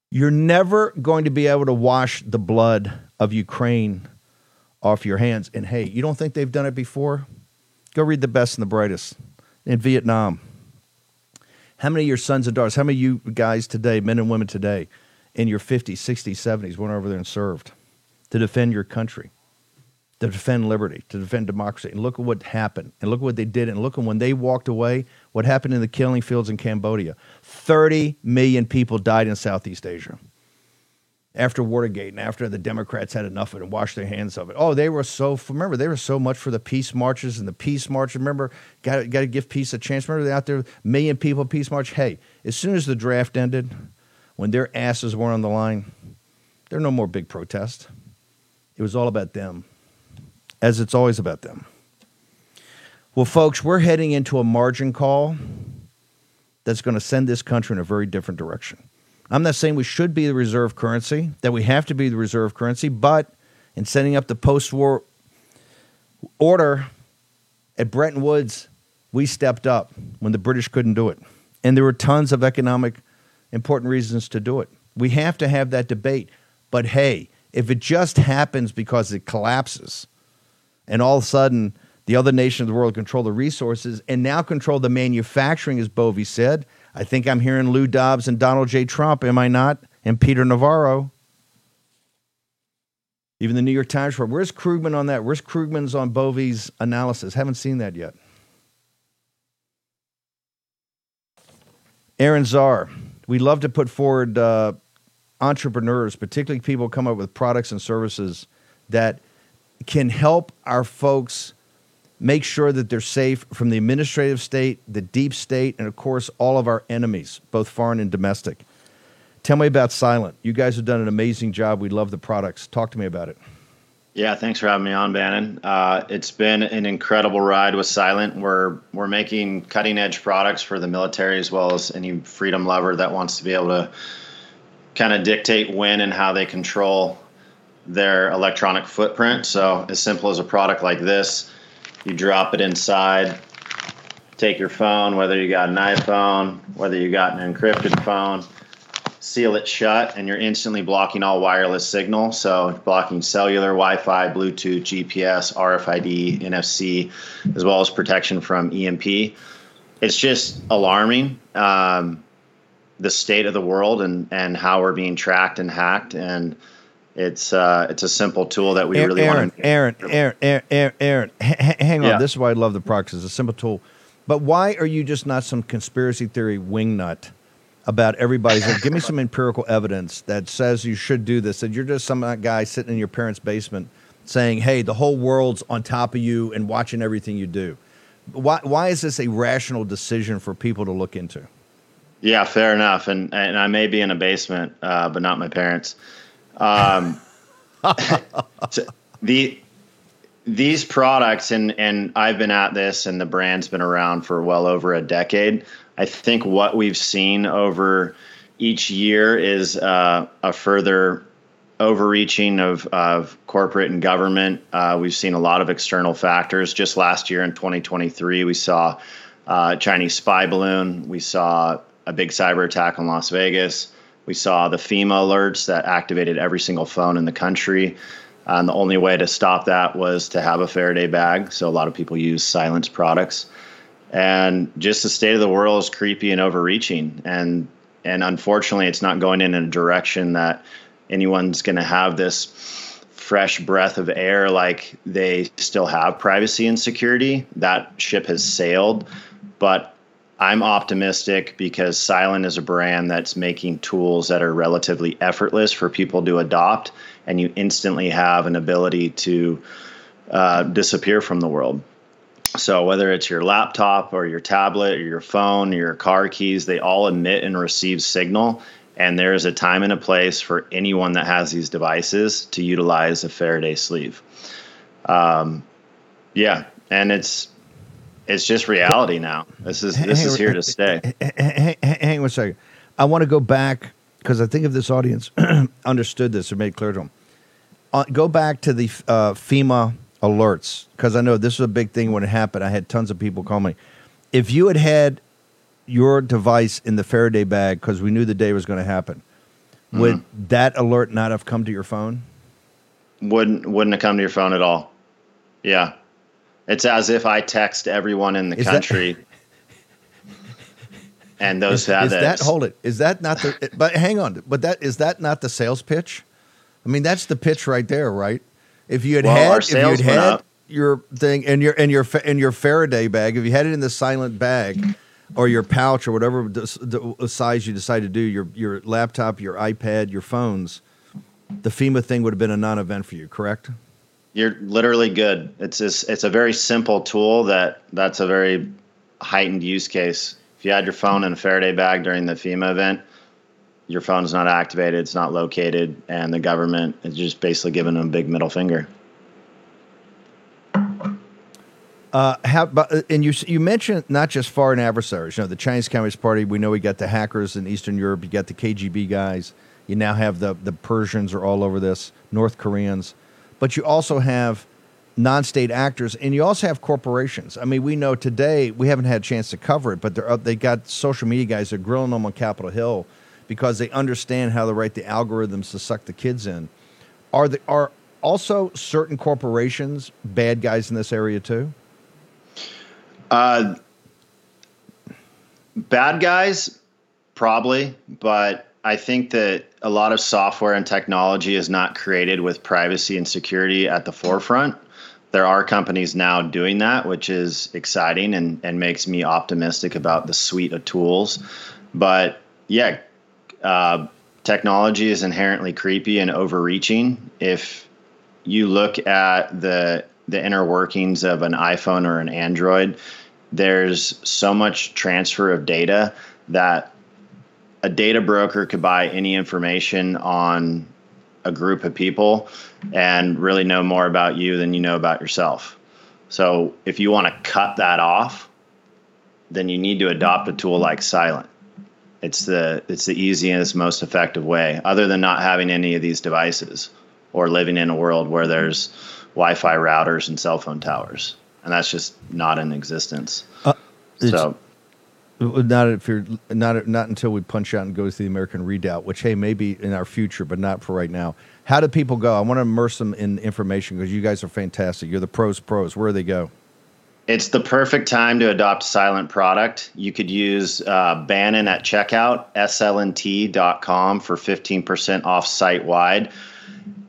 You're never going to be able to wash the blood of Ukraine off your hands. And hey, you don't think they've done it before? Go read the best and the brightest in Vietnam. How many of your sons and daughters, how many of you guys today, men and women today, in your 50s, 60s, 70s, went over there and served to defend your country, to defend liberty, to defend democracy? And look at what happened, and look at what they did, and look at when they walked away, what happened in the killing fields in Cambodia. 30 million people died in Southeast Asia after Watergate and after the Democrats had enough of it and washed their hands of it. Oh, they were so remember they were so much for the peace marches and the peace march. Remember, got to give peace a chance. Remember out there, million people peace march. Hey, as soon as the draft ended, when their asses weren't on the line, there were no more big protests. It was all about them, as it's always about them. Well, folks, we're heading into a margin call that's going to send this country in a very different direction. I'm not saying we should be the reserve currency, that we have to be the reserve currency, but in setting up the post war order at Bretton Woods, we stepped up when the British couldn't do it. And there were tons of economic important reasons to do it. We have to have that debate. But hey, if it just happens because it collapses and all of a sudden the other nations of the world control the resources and now control the manufacturing, as Bove said, I think I'm hearing Lou Dobbs and Donald J. Trump, am I not? And Peter Navarro. Even the New York Times report. Where's Krugman on that? Where's Krugman's on Bove's analysis? Haven't seen that yet. Aaron Zar. We love to put forward uh, entrepreneurs, particularly people come up with products and services that can help our folks make sure that they're safe from the administrative state, the deep state, and of course, all of our enemies, both foreign and domestic. Tell me about Silent. You guys have done an amazing job. We love the products. Talk to me about it. Yeah, thanks for having me on, Bannon. Uh, it's been an incredible ride with Silent. We're we're making cutting edge products for the military as well as any freedom lover that wants to be able to kind of dictate when and how they control their electronic footprint. So as simple as a product like this, you drop it inside, take your phone, whether you got an iPhone, whether you got an encrypted phone, seal it shut, and you're instantly blocking all wireless signal. So blocking cellular, Wi-Fi, Bluetooth, GPS, RFID, NFC, as well as protection from EMP. It's just alarming. Um, the state of the world and, and how we're being tracked and hacked and it's uh, it's a simple tool that we Aaron, really want to. Aaron, Aaron, Aaron, Aaron, Aaron, h- hang on. Yeah. This is why I love the products. It's a simple tool. But why are you just not some conspiracy theory wingnut about everybody's? like, give me some empirical evidence that says you should do this. That you're just some guy sitting in your parents' basement saying, "Hey, the whole world's on top of you and watching everything you do." Why? Why is this a rational decision for people to look into? Yeah, fair enough. And and I may be in a basement, uh, but not my parents. Um, so the these products and and I've been at this and the brand's been around for well over a decade. I think what we've seen over each year is uh, a further overreaching of, of corporate and government. Uh, we've seen a lot of external factors. Just last year in 2023, we saw uh, Chinese spy balloon. We saw a big cyber attack on Las Vegas. We saw the FEMA alerts that activated every single phone in the country. And the only way to stop that was to have a Faraday bag. So a lot of people use silence products. And just the state of the world is creepy and overreaching. And and unfortunately, it's not going in a direction that anyone's going to have this fresh breath of air like they still have privacy and security. That ship has sailed. But I'm optimistic because Silent is a brand that's making tools that are relatively effortless for people to adopt, and you instantly have an ability to uh, disappear from the world. So whether it's your laptop or your tablet or your phone or your car keys, they all emit and receive signal. And there is a time and a place for anyone that has these devices to utilize a Faraday sleeve. Um, yeah, and it's it's just reality now. This is this Hang- is here to stay. Hang, hang, hang on a second. I want to go back because I think if this audience understood this or made clear to them, uh, go back to the uh, FEMA alerts because I know this was a big thing when it happened. I had tons of people call me. If you had had your device in the Faraday bag because we knew the day was going to happen, would that alert not have come to your phone? Wouldn't wouldn't have come to your phone at all. Yeah. It's as if I text everyone in the Is that- country. and those is, is that. that hold it? Is that not the? But hang on. But that is that not the sales pitch? I mean, that's the pitch right there, right? If you had Well, had if you had had up. your thing and your and your and your Faraday bag, if you had it in the silent bag or your pouch or whatever the, the uh, size you decide to do, your your laptop, your iPad, your phones, the FEMA thing would have been a non-event for you, correct? You're literally good. It's just, it's a very simple tool that that's a very heightened use case. If you had your phone in a Faraday bag during the FEMA event, your phone is not activated, it's not located, and the government is just basically giving them a big middle finger. Uh, uh, and you you mentioned not just foreign adversaries. You know, the Chinese Communist Party. We know we got the hackers in Eastern Europe. You got the KGB guys. You now have the the Persians are all over this. North Koreans, but you also have non-state actors, and you also have corporations. I mean, we know today we haven't had a chance to cover it, but they're up, they got social media guys. They're grilling them on Capitol Hill because they understand how to write the algorithms to suck the kids in. Are the are also certain corporations bad guys in this area too? Uh, bad guys, probably, but I think that a lot of software and technology is not created with privacy and security at the forefront. There are companies now doing that, which is exciting and, and makes me optimistic about the suite of tools. But yeah, uh, technology is inherently creepy and overreaching. If you look at the the inner workings of an iPhone or an Android, there's so much transfer of data that a data broker could buy any information on a group of people and really know more about you than you know about yourself. So if you want to cut that off, then you need to adopt a tool like Silent. It's the it's the easiest, most effective way, other than not having any of these devices or living in a world where there's Wi-Fi routers and cell phone towers, and that's just not in existence. Uh, it's- so Not if you're not not until we punch out and go to the American Redoubt, which hey maybe in our future, but not for right now. How do people go? I want to immerse them in information because you guys are fantastic. You're the pros pros. Where do they go? It's the perfect time to adopt silent product. You could use uh, Bannon at checkout, slnt.com for 15% off site wide.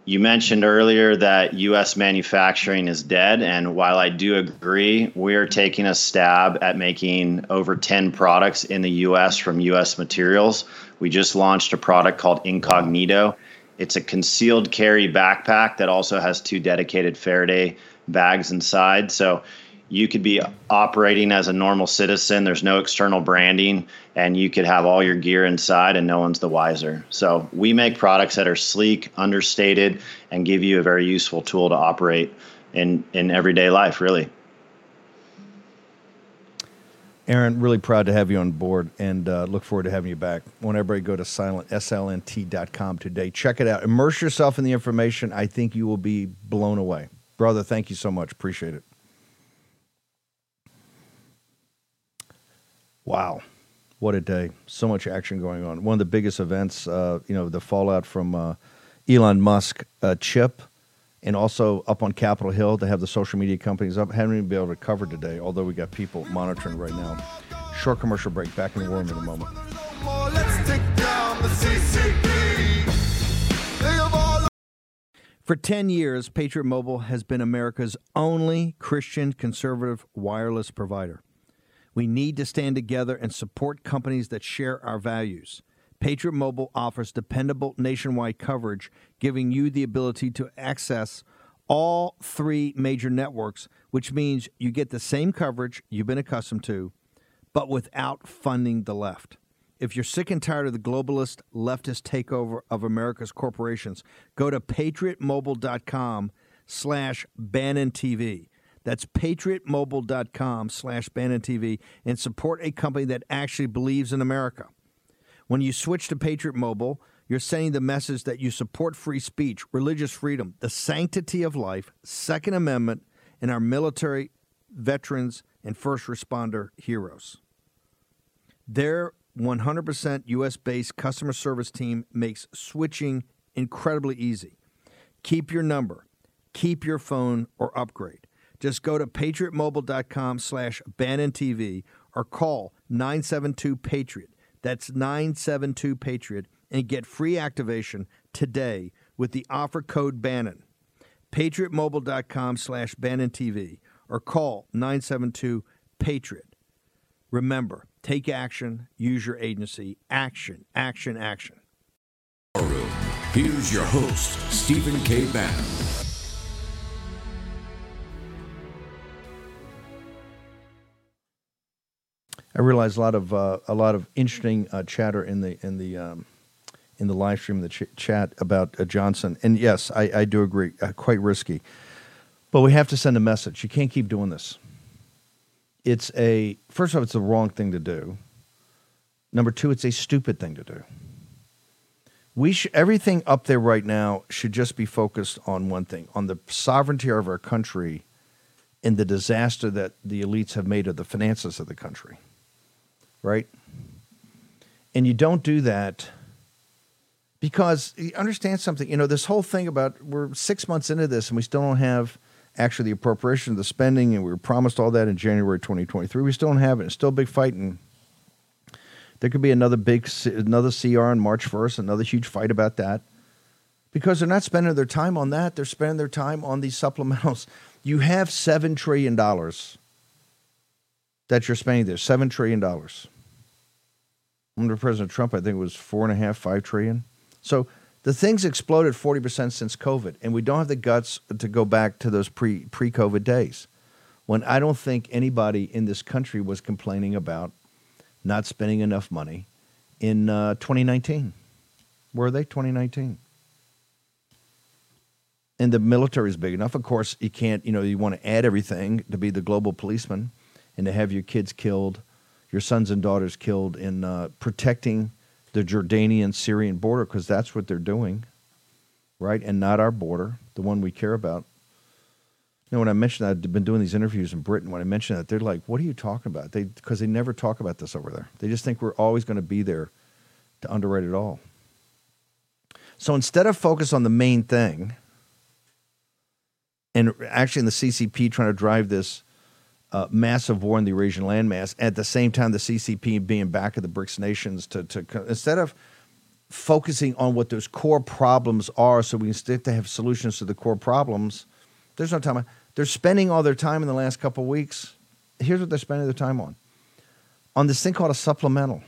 You mentioned earlier that U.S. manufacturing is dead, and while I do agree, we're taking a stab at making over 10 products in the U.S. from U.S. materials. We just launched a product called Incognito. It's a concealed carry backpack that also has two dedicated Faraday bags inside. So you could be operating as a normal citizen. There's no external branding, and you could have all your gear inside, and no one's the wiser. So we make products that are sleek, understated, and give you a very useful tool to operate in in everyday life. Really. Aaron, really proud to have you on board and uh, look forward to having you back. Want everybody go to silent, slnt.com today. Check it out. Immerse yourself in the information. I think you will be blown away. Brother, thank you so much. Appreciate it. Wow. What a day. So much action going on. One of the biggest events, uh, you know, the fallout from uh, Elon Musk uh, chip and also up on Capitol Hill to have the social media companies up. Haven't even been able to cover today, although we got people monitoring right now. Short commercial break. Back in the room in a moment. For 10 years, Patriot Mobile has been America's only Christian conservative wireless provider. We need to stand together and support companies that share our values. Patriot Mobile offers dependable nationwide coverage, giving you the ability to access all three major networks, which means you get the same coverage you've been accustomed to, but without funding the left. If you're sick and tired of the globalist leftist takeover of America's corporations, go to patriotmobile.com slash Bannon TV. That's patriotmobile.com slash Bannon TV and support a company that actually believes in America. When you switch to Patriot Mobile, you're sending the message that you support free speech, religious freedom, the sanctity of life, Second Amendment, and our military, veterans, and first responder heroes. Their 100% US based customer service team makes switching incredibly easy. Keep your number, keep your phone, or upgrade. Just go to patriotmobile.com slash TV or call 972 Patriot. That's 972 Patriot and get free activation today with the offer code Bannon. PatriotMobile.com slash TV or call 972 Patriot. Remember, take action, use your agency. Action, action, action. Here's your host, Stephen K. Bannon. I realize a lot of uh, a lot of interesting uh, chatter in the in the um, in the live stream, the ch- chat about uh, Johnson, and yes, I, I do agree, uh, quite risky. But we have to send a message. You can't keep doing this. It's a first of all, it's the wrong thing to do. Number two, it's a stupid thing to do. We sh- everything up there right now should just be focused on one thing: on the sovereignty of our country, and the disaster that the elites have made of the finances of the country right? And you don't do that because you understand something. You know, this whole thing about we're six months into this and we still don't have actually the appropriation of the spending, and we were promised all that in January 2023. We still don't have it. It's still a big fight, and there could be another big another CR on March 1st, another huge fight about that. Because they're not spending their time on that, they're spending their time on these supplementals. You have seven trillion dollars that you're spending there. Seven trillion dollars. Under President Trump, I think it was four and a half, five trillion. So the thing's exploded 40% since COVID, and we don't have the guts to go back to those pre pre COVID days when I don't think anybody in this country was complaining about not spending enough money in uh, 2019. Were they 2019? And the military is big enough. Of course, you can't, you know, you want to add everything to be the global policeman and to have your kids killed, your sons and daughters killed in uh, protecting the Jordanian Syrian border because that's what they're doing, right? And not our border, the one we care about. You know, when I mentioned I've been doing these interviews in Britain. When I mentioned that, they're like, "What are you talking about?" They because they never talk about this over there. They just think we're always going to be there to underwrite it all. So instead of focus on the main thing, and actually in the CCP trying to drive this uh, massive war in the Eurasian landmass. At the same time, the CCP being back of the BRICS nations to, to instead of focusing on what those core problems are, so we can stick to have solutions to the core problems. There's no time. They're spending all their time in the last couple of weeks. Here's what they're spending their time on: on this thing called a supplemental,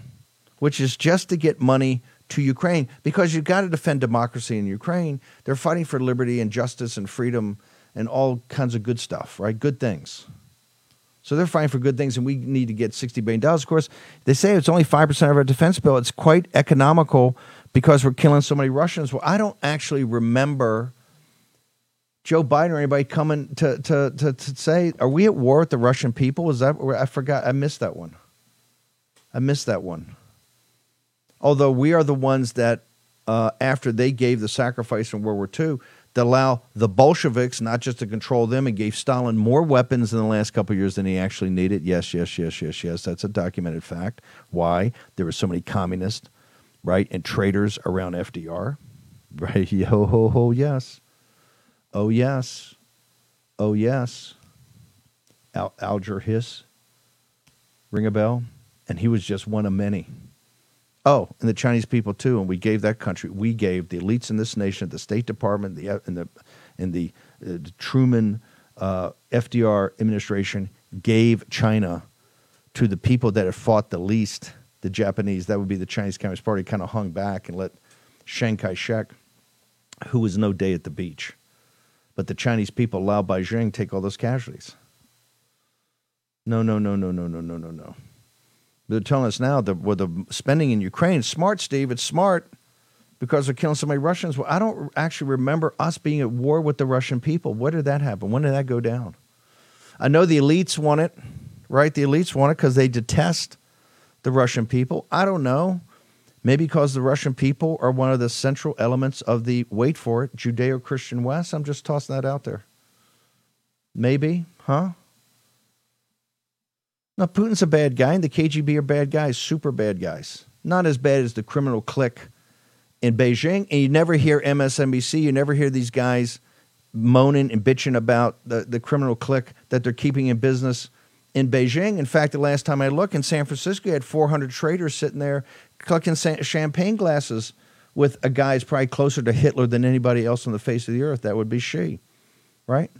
which is just to get money to Ukraine because you've got to defend democracy in Ukraine. They're fighting for liberty and justice and freedom and all kinds of good stuff, right? Good things. So they're fighting for good things, and we need to get $60 billion. Of course, they say it's only 5% of our defense bill. It's quite economical because we're killing so many Russians. Well, I don't actually remember Joe Biden or anybody coming to, to, to, to say, Are we at war with the Russian people? Is that, I forgot, I missed that one. I missed that one. Although we are the ones that, uh, after they gave the sacrifice in World War II, that allow the Bolsheviks not just to control them and gave Stalin more weapons in the last couple years than he actually needed. Yes, yes, yes, yes, yes. That's a documented fact. Why? There were so many communists, right, and traitors around FDR. Right? Yo, ho, ho, yes. Oh, yes. Oh, yes. Al- Alger Hiss. Ring a bell? And he was just one of many. Oh, and the Chinese people too. And we gave that country. We gave the elites in this nation, the State Department, the in the in the, uh, the Truman uh, FDR administration gave China to the people that had fought the least. The Japanese, that would be the Chinese Communist Party, kind of hung back and let Chiang Kai shek, who was no day at the beach. But the Chinese people allowed Beijing take all those casualties. No, no, no, no, no, no, no, no, no. They're telling us now that with the spending in Ukraine, smart, Steve, it's smart because they're killing so many Russians. Well, I don't actually remember us being at war with the Russian people. When did that happen? When did that go down? I know the elites want it, right? The elites want it because they detest the Russian people. I don't know. Maybe because the Russian people are one of the central elements of the, wait for it, Judeo Christian West. I'm just tossing that out there. Maybe, huh? No, Putin's a bad guy, and the KGB are bad guys, super bad guys. Not as bad as the criminal clique in Beijing. And you never hear MSNBC, you never hear these guys moaning and bitching about the, the criminal clique that they're keeping in business in Beijing. In fact, the last time I looked in San Francisco, you had 400 traders sitting there collecting champagne glasses with a guy who's probably closer to Hitler than anybody else on the face of the earth. That would be Xi, right?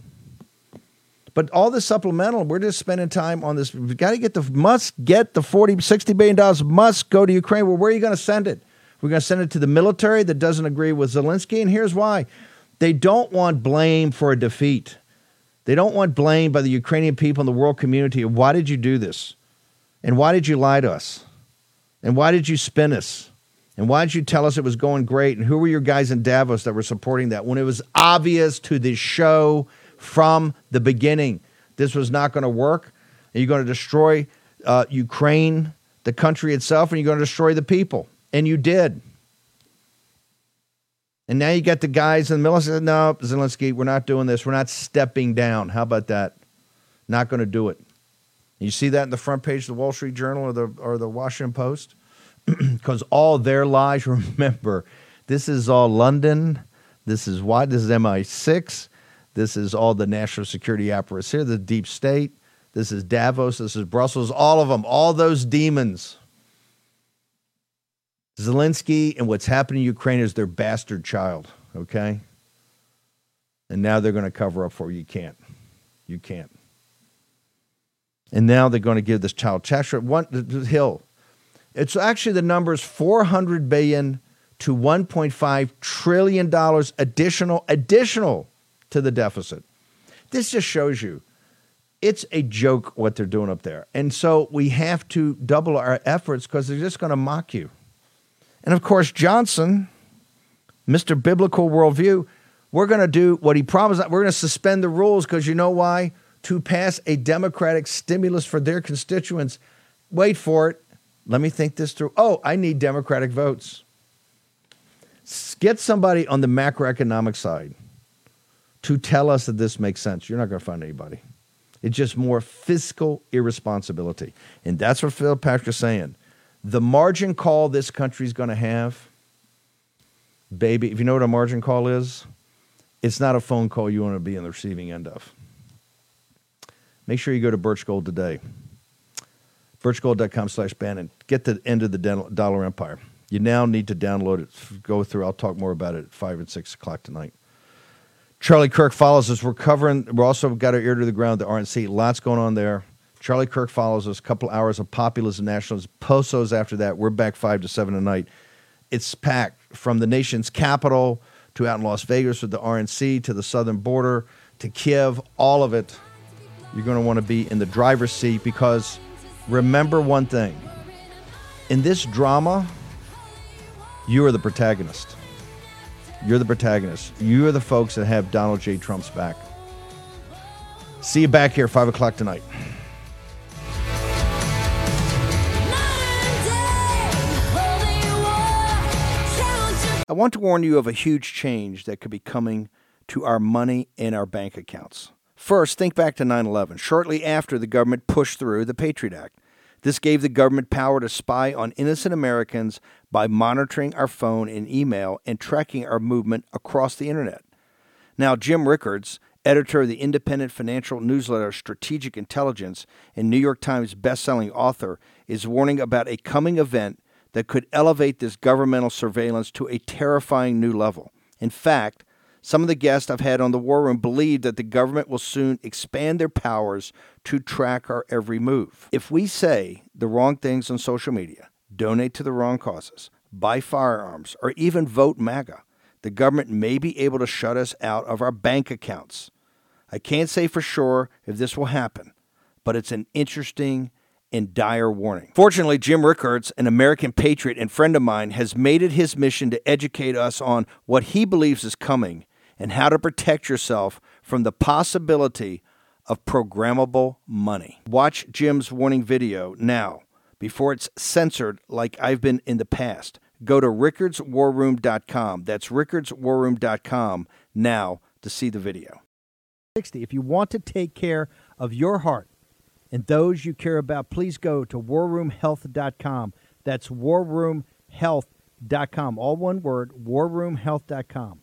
But all the supplemental, we're just spending time on this. We've got to get the must get the 40, 60 billion dollars must go to Ukraine. Well, where are you going to send it? We're going to send it to the military that doesn't agree with Zelensky, and here's why: they don't want blame for a defeat. They don't want blame by the Ukrainian people and the world community. Why did you do this? And why did you lie to us? And why did you spin us? And why did you tell us it was going great? And who were your guys in Davos that were supporting that when it was obvious to the show from the beginning this was not going to work? You're going to destroy uh, Ukraine, the country itself, and you're going to destroy the people. And you did. And now you got the guys in the middle saying, no, Zelensky, we're not doing this. We're not stepping down. How about that? Not going to do it. You see that in the front page of the Wall Street Journal or the, or the Washington Post? Because all their lies, remember, this is all London. This is why this is MI6. This is all the national security apparatus here, the deep state. This is Davos. This is Brussels. All of them, all those demons Zelensky and what's happening in Ukraine is their bastard child, okay? And now they're going to cover up for you. You can't. You can't. And now they're going to give this child tax hill. It's actually the numbers 400 billion to 1.5 trillion dollars additional additional to the deficit. This just shows you it's a joke what they're doing up there. And so we have to double our efforts because they're just going to mock you. And of course, Johnson, Mr. Biblical Worldview, we're going to do what he promised. We're going to suspend the rules because you know why? To pass a Democratic stimulus for their constituents. Wait for it. Let me think this through. Oh, I need Democratic votes. Get somebody on the macroeconomic side to tell us that this makes sense. You're not going to find anybody. It's just more fiscal irresponsibility. And that's what Phil Patrick is saying the margin call this country is going to have, baby, if you know what a margin call is, it's not a phone call you want to be on the receiving end of. Make sure you go to Birch Gold today. Birchgold.com slash Bannon. Get the end of the dollar empire. You now need to download it. Go through. I'll talk more about it at 5 and 6 o'clock tonight. Charlie Kirk follows us. We're covering, we're also got our ear to the ground, the RNC. Lots going on there. Charlie Kirk follows us. A couple hours of populism, nationalism. Poso after that. We're back five to seven tonight. It's packed from the nation's capital to out in Las Vegas with the RNC to the southern border to Kiev. All of it. You're going to want to be in the driver's seat because remember one thing. In this drama, you are the protagonist. You're the protagonist. You are the folks that have Donald J. Trump's back. See you back here, 5 o'clock tonight. I want to warn you of a huge change that could be coming to our money in our bank accounts. First, think back to 9 11, shortly after the government pushed through the Patriot Act. This gave the government power to spy on innocent Americans by monitoring our phone and email and tracking our movement across the internet. Now, Jim Rickards, editor of the independent financial newsletter Strategic Intelligence and New York Times bestselling author, is warning about a coming event that could elevate this governmental surveillance to a terrifying new level. In fact, some of the guests I've had on the War Room believe that the government will soon expand their powers to track our every move. If we say the wrong things on social media, donate to the wrong causes, buy firearms, or even vote MAGA, the government may be able to shut us out of our bank accounts. I can't say for sure if this will happen, but it's an interesting and dire warning. Fortunately, Jim Rickards, an American patriot and friend of mine, has made it his mission to educate us on what he believes is coming and how to protect yourself from the possibility of programmable money. Watch Jim's warning video now before it's censored like I've been in the past. Go to rickardswarroom.com. That's rickardswarroom.com now to see the video. 60 if you want to take care of your heart and those you care about, please go to warroomhealth.com. That's warroomhealth.com. All one word, warroomhealth.com.